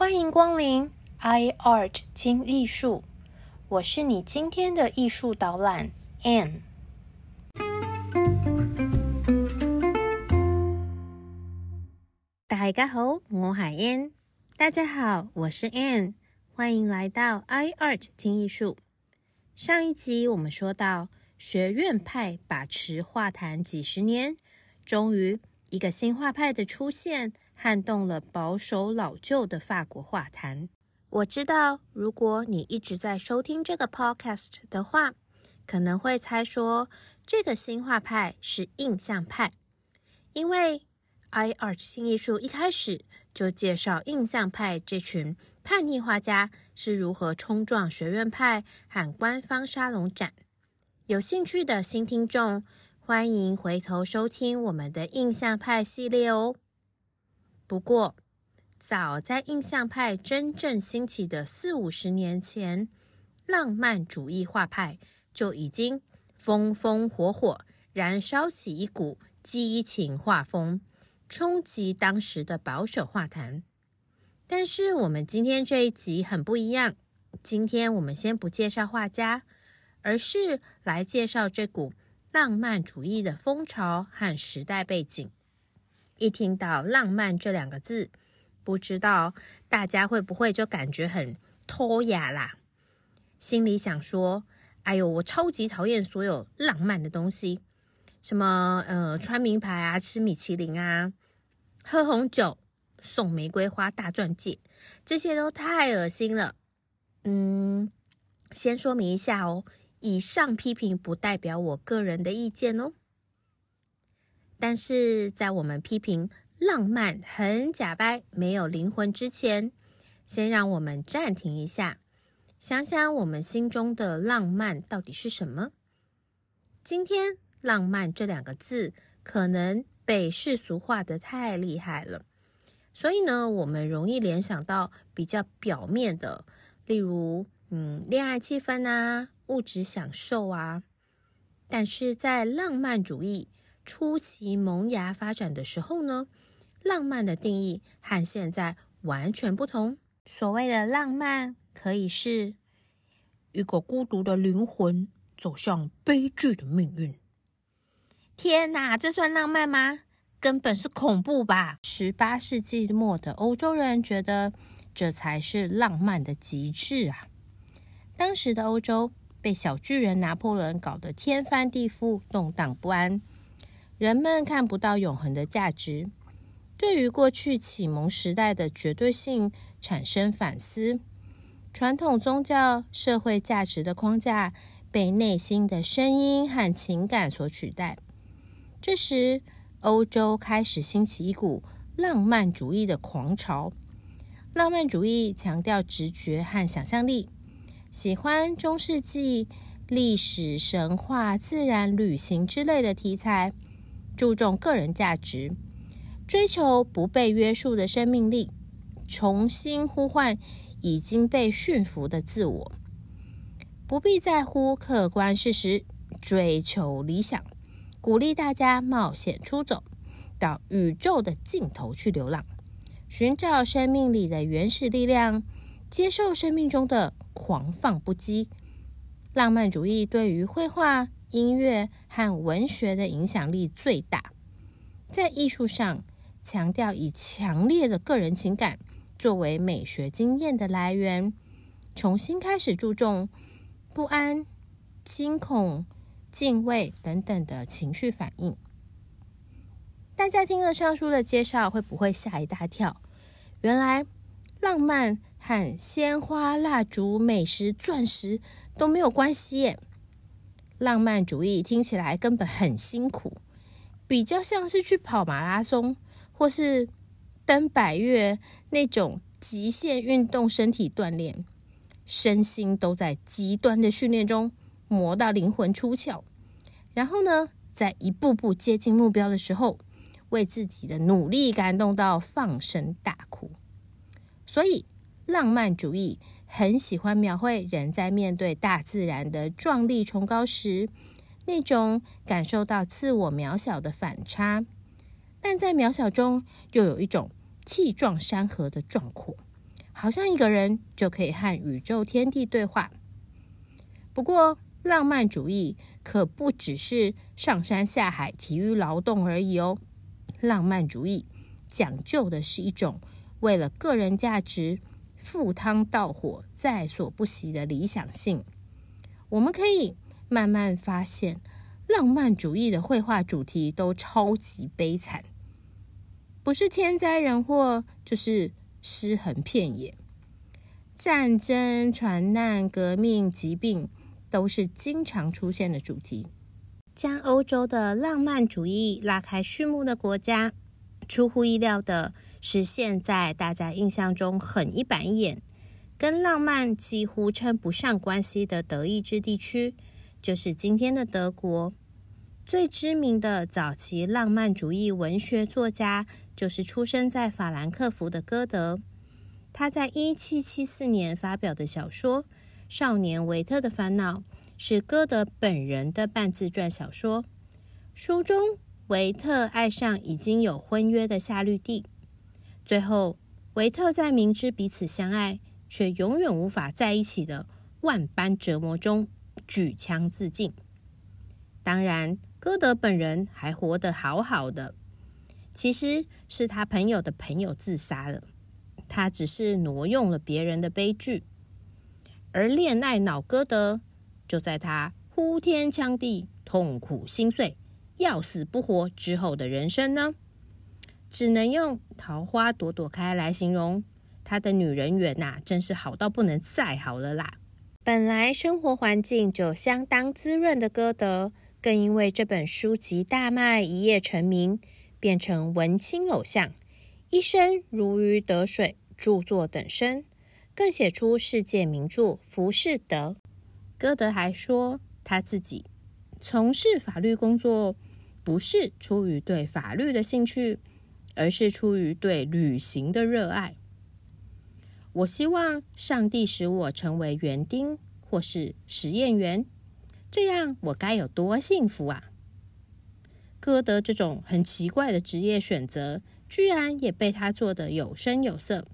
欢迎光临 iArt 精艺术，我是你今天的艺术导览 Anne。大家好，我係 Anne。大家好，我是 Anne。欢迎来到 iArt 精艺术。上一集我们说到，学院派把持画坛几十年，终于一个新画派的出现。撼动了保守老旧的法国画坛。我知道，如果你一直在收听这个 podcast 的话，可能会猜说这个新画派是印象派，因为 iArt 新艺术一开始就介绍印象派这群叛逆画家是如何冲撞学院派和官方沙龙展。有兴趣的新听众，欢迎回头收听我们的印象派系列哦。不过，早在印象派真正兴起的四五十年前，浪漫主义画派就已经风风火火燃烧起一股激情画风，冲击当时的保守画坛。但是，我们今天这一集很不一样。今天我们先不介绍画家，而是来介绍这股浪漫主义的风潮和时代背景。一听到“浪漫”这两个字，不知道大家会不会就感觉很脱雅啦？心里想说：“哎呦，我超级讨厌所有浪漫的东西，什么呃，穿名牌啊，吃米其林啊，喝红酒，送玫瑰花大钻戒，这些都太恶心了。”嗯，先说明一下哦，以上批评不代表我个人的意见哦。但是在我们批评浪漫很假掰、没有灵魂之前，先让我们暂停一下，想想我们心中的浪漫到底是什么。今天“浪漫”这两个字可能被世俗化的太厉害了，所以呢，我们容易联想到比较表面的，例如嗯，恋爱气氛啊，物质享受啊。但是在浪漫主义。初期萌芽发展的时候呢，浪漫的定义和现在完全不同。所谓的浪漫，可以是一个孤独的灵魂走向悲剧的命运。天哪，这算浪漫吗？根本是恐怖吧！十八世纪末的欧洲人觉得这才是浪漫的极致啊！当时的欧洲被小巨人拿破仑搞得天翻地覆，动荡不安。人们看不到永恒的价值，对于过去启蒙时代的绝对性产生反思。传统宗教、社会价值的框架被内心的声音和情感所取代。这时，欧洲开始兴起一股浪漫主义的狂潮。浪漫主义强调直觉和想象力，喜欢中世纪历史、神话、自然、旅行之类的题材。注重个人价值，追求不被约束的生命力，重新呼唤已经被驯服的自我，不必在乎客观事实，追求理想，鼓励大家冒险出走，到宇宙的尽头去流浪，寻找生命里的原始力量，接受生命中的狂放不羁。浪漫主义对于绘画。音乐和文学的影响力最大，在艺术上强调以强烈的个人情感作为美学经验的来源，重新开始注重不安、惊恐、敬畏等等的情绪反应。大家听了上述的介绍，会不会吓一大跳？原来浪漫和鲜花、蜡烛、美食、钻石都没有关系耶！浪漫主义听起来根本很辛苦，比较像是去跑马拉松或是登百越那种极限运动，身体锻炼，身心都在极端的训练中磨到灵魂出窍。然后呢，在一步步接近目标的时候，为自己的努力感动到放声大哭。所以，浪漫主义。很喜欢描绘人在面对大自然的壮丽崇高时，那种感受到自我渺小的反差，但在渺小中又有一种气壮山河的壮阔，好像一个人就可以和宇宙天地对话。不过，浪漫主义可不只是上山下海、体育劳动而已哦。浪漫主义讲究的是一种为了个人价值赴汤蹈火、在所不惜的理想性。我们可以慢慢发现，浪漫主义的绘画主题都超级悲惨，不是天灾人祸，就是尸横遍野，战争、船难、革命、疾病。都是经常出现的主题。将欧洲的浪漫主义拉开序幕的国家，出乎意料的是，现在大家印象中很一板一眼，跟浪漫几乎称不上关系的德意志地区，就是今天的德国。最知名的早期浪漫主义文学作家，就是出生在法兰克福的歌德。他在一七七四年发表的小说。少年维特的烦恼是歌德本人的半自传小说。书中，维特爱上已经有婚约的夏绿蒂。最后，维特在明知彼此相爱却永远无法在一起的万般折磨中举枪自尽。当然，歌德本人还活得好好的，其实是他朋友的朋友自杀了。他只是挪用了别人的悲剧。而恋爱脑歌德就在他呼天抢地、痛苦心碎、要死不活之后的人生呢，只能用桃花朵朵开来形容。他的女人缘呐，真是好到不能再好了啦！本来生活环境就相当滋润的歌德，更因为这本书籍大卖，一夜成名，变成文青偶像，一生如鱼得水，著作等身。更写出世界名著《浮士德》。歌德还说，他自己从事法律工作不是出于对法律的兴趣，而是出于对旅行的热爱。我希望上帝使我成为园丁或是实验员，这样我该有多幸福啊！歌德这种很奇怪的职业选择，居然也被他做得有声有色。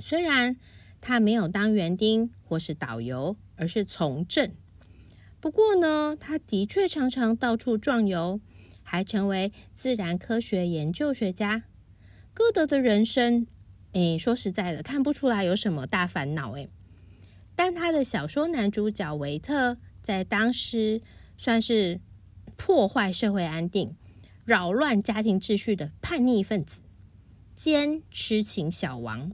虽然。他没有当园丁或是导游，而是从政。不过呢，他的确常常到处壮游，还成为自然科学研究学家。歌德的人生，诶，说实在的，看不出来有什么大烦恼，诶。但他的小说男主角维特，在当时算是破坏社会安定、扰乱家庭秩序的叛逆分子，兼痴情小王。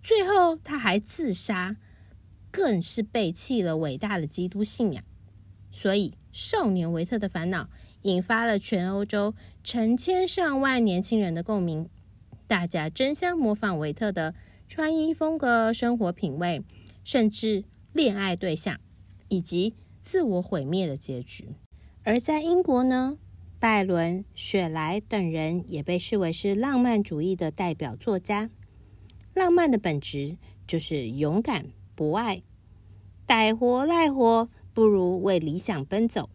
最后，他还自杀，更是背弃了伟大的基督信仰。所以，《少年维特的烦恼》引发了全欧洲成千上万年轻人的共鸣，大家争相模仿维特的穿衣风格、生活品味，甚至恋爱对象以及自我毁灭的结局。而在英国呢，拜伦、雪莱等人也被视为是浪漫主义的代表作家。浪漫的本质就是勇敢博爱，歹活赖活不如为理想奔走。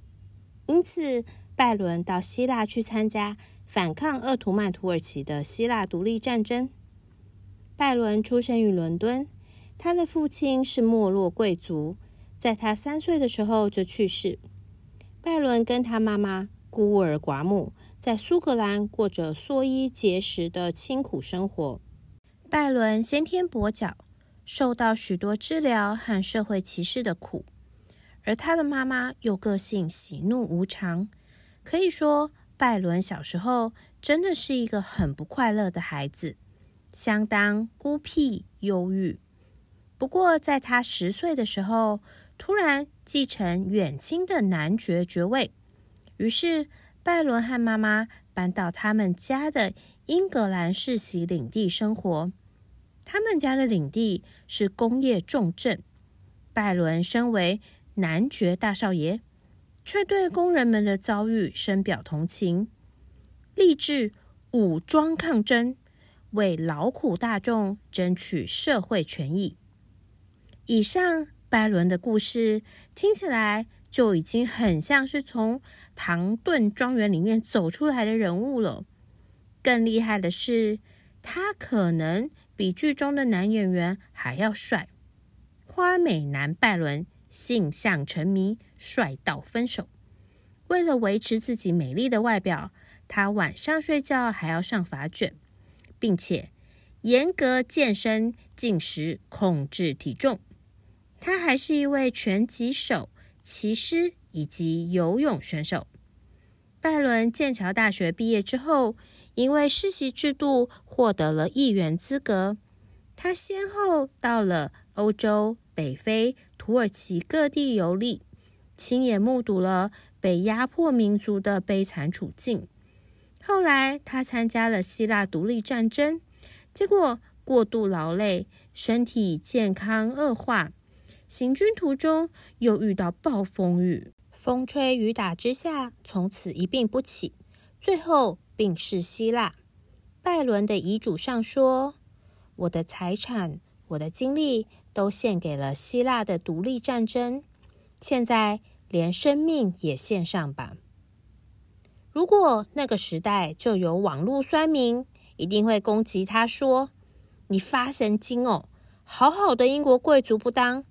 因此，拜伦到希腊去参加反抗鄂图曼土耳其的希腊独立战争。拜伦出生于伦敦，他的父亲是没落贵族，在他三岁的时候就去世。拜伦跟他妈妈孤儿寡母，在苏格兰过着缩衣节食的清苦生活。拜伦先天跛脚，受到许多治疗和社会歧视的苦，而他的妈妈又个性喜怒无常，可以说拜伦小时候真的是一个很不快乐的孩子，相当孤僻忧郁。不过在他十岁的时候，突然继承远亲的男爵爵位，于是拜伦和妈妈搬到他们家的。英格兰世袭领地生活，他们家的领地是工业重镇。拜伦身为男爵大少爷，却对工人们的遭遇深表同情，立志武装抗争，为劳苦大众争取社会权益。以上拜伦的故事听起来就已经很像是从唐顿庄园里面走出来的人物了。更厉害的是，他可能比剧中的男演员还要帅。花美男拜伦性向沉迷，帅到分手。为了维持自己美丽的外表，他晚上睡觉还要上发卷，并且严格健身、进食、控制体重。他还是一位拳击手、骑师以及游泳选手。拜伦剑桥大学毕业之后，因为世袭制度获得了议员资格。他先后到了欧洲。北非、土耳其各地游历，亲眼目睹了被压迫民族的悲惨处境。后来，他参加了希腊独立战争，结果过度劳累，身体健康恶化。行军途中又遇到暴风雨，风吹雨打之下，从此一病不起，最后病逝希腊。拜伦的遗嘱上说：“我的财产。”我的精力都献给了希腊的独立战争，现在连生命也献上吧。如果那个时代就有网络酸民，一定会攻击他说：“你发神经哦！好好的英国贵族不当，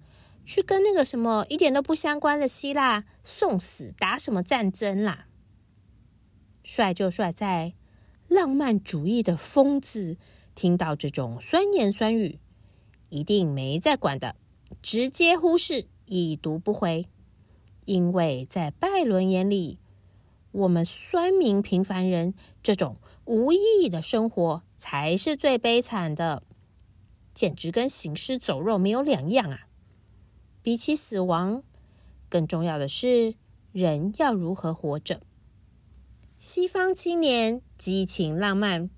去跟那个什么一点都不相关的希腊送死，打什么战争啦？”帅就帅在浪漫主义的疯子听到这种酸言酸语。一定没在管的，直接忽视，已读不回。因为在拜伦眼里，我们酸民平凡人这种无意义的生活才是最悲惨的，简直跟行尸走肉没有两样啊！比起死亡，更重要的是人要如何活着。西方青年激情浪漫，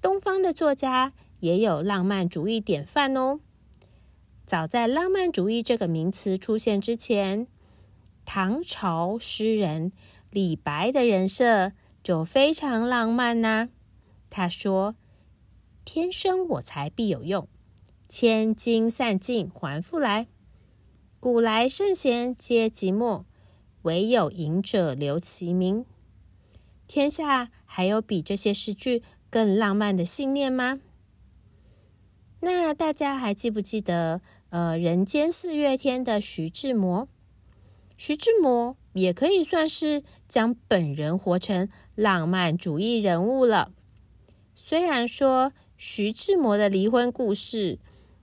东方的作家。也有浪漫主义典范哦。早在浪漫主义这个名词出现之前，唐朝诗人李白的人设就非常浪漫呐。他说：“天生我材必有用，千金散尽还复来。古来圣贤皆寂寞，惟有饮者留其名。”天下还有比这些诗句更浪漫的信念吗？那大家还记不记得，呃，人间四月天的徐志摩？徐志摩也可以算是将本人活成浪漫主义人物了。虽然说徐志摩的离婚故事，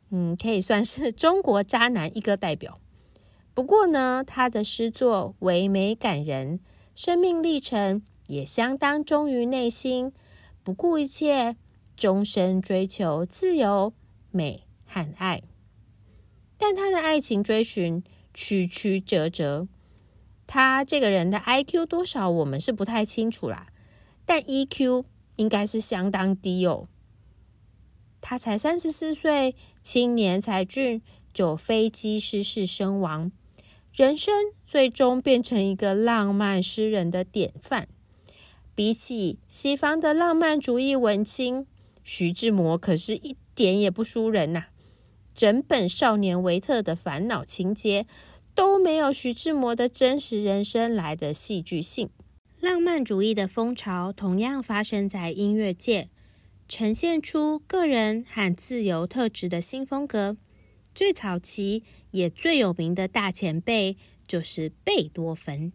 嗯，可以算是中国渣男一个代表。不过呢，他的诗作唯美感人，生命历程也相当忠于内心，不顾一切，终身追求自由。美和爱，但他的爱情追寻曲曲折折。他这个人的 IQ 多少，我们是不太清楚啦，但 EQ 应该是相当低哦。他才三十四岁，青年才俊，就飞机失事身亡，人生最终变成一个浪漫诗人的典范。比起西方的浪漫主义文青，徐志摩可是一。一点也不输人呐！整本《少年维特的烦恼》情节都没有徐志摩的真实人生来的戏剧性。浪漫主义的风潮同样发生在音乐界，呈现出个人和自由特质的新风格。最早期也最有名的大前辈就是贝多芬。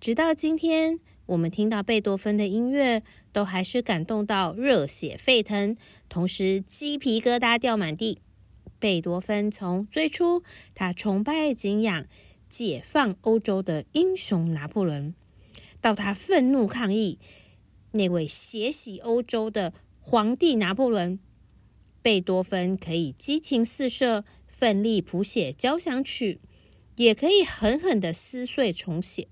直到今天，我们听到贝多芬的音乐。都还是感动到热血沸腾，同时鸡皮疙瘩掉满地。贝多芬从最初他崇拜敬仰解放欧洲的英雄拿破仑，到他愤怒抗议那位血洗欧洲的皇帝拿破仑，贝多芬可以激情四射，奋力谱写交响曲，也可以狠狠的撕碎重写。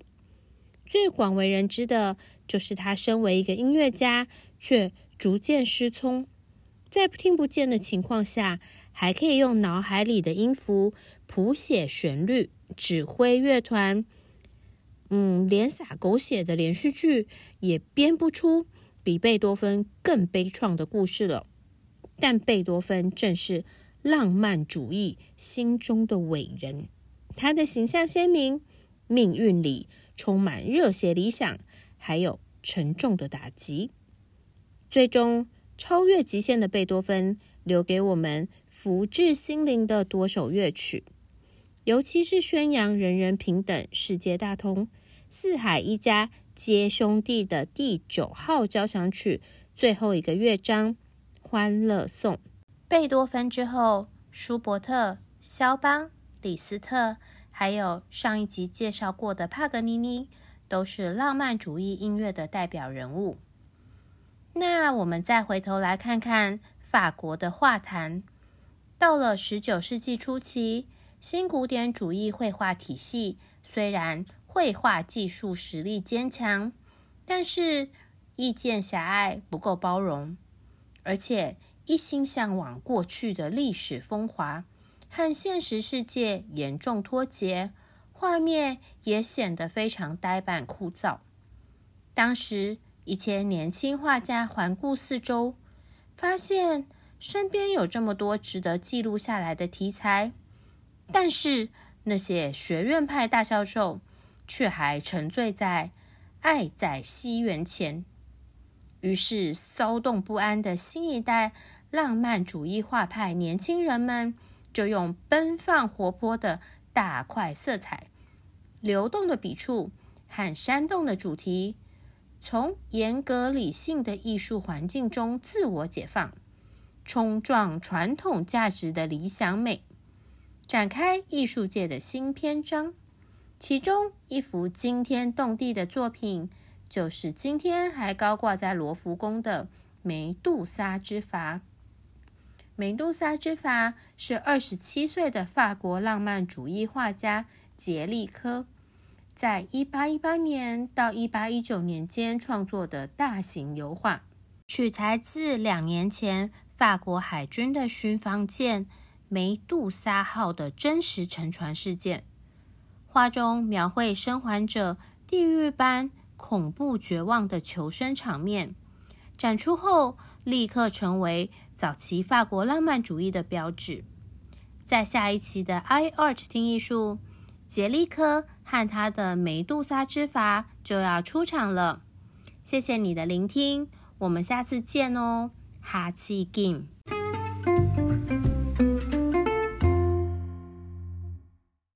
最广为人知的。就是他身为一个音乐家，却逐渐失聪，在听不见的情况下，还可以用脑海里的音符谱写旋律、指挥乐团，嗯，连撒狗血的连续剧也编不出比贝多芬更悲怆的故事了。但贝多芬正是浪漫主义心中的伟人，他的形象鲜明，命运里充满热血理想。还有沉重的打击，最终超越极限的贝多芬留给我们福至心灵的多首乐曲，尤其是宣扬人人平等、世界大同、四海一家皆兄弟的第九号交响曲最后一个乐章《欢乐颂》。贝多芬之后，舒伯特、肖邦、李斯特，还有上一集介绍过的帕格尼尼，都是浪漫主义音乐的代表人物。那我们再回头来看看法国的画坛。到了十九世纪初期，新古典主义绘画体系虽然绘画技术实力坚强，但是意见狭隘，不够包容，而且一心向往过去的历史风华，和现实世界严重脱节，画面也显得非常呆板枯燥。当时。一些年轻画家环顾四周，发现身边有这么多值得记录下来的题材，但是那些学院派大教授却还沉醉在爱在西元前。于是，骚动不安的新一代浪漫主义画派年轻人们，就用奔放活泼的大块色彩、流动的笔触和煽动的主题。从严格理性的艺术环境中自我解放，冲撞传统价值的理想美，展开艺术界的新篇章。其中一幅惊天动地的作品，就是今天还高挂在罗浮宫的《梅杜莎之筏》。《梅杜莎之筏》是二十七岁的法国浪漫主义画家杰利科。在一八一八年到一八一九年间创作的大型油画，取材自两年前法国海军的巡防舰“梅杜莎号”的真实沉船事件。画中描绘生还者地狱般恐怖绝望的求生场面，展出后立刻成为早期法国浪漫主义的标志。在下一期的 i art 听艺术。杰利科和他的梅杜莎之筏就要出场了，谢谢你的聆听，我们下次见哦，哈气 game。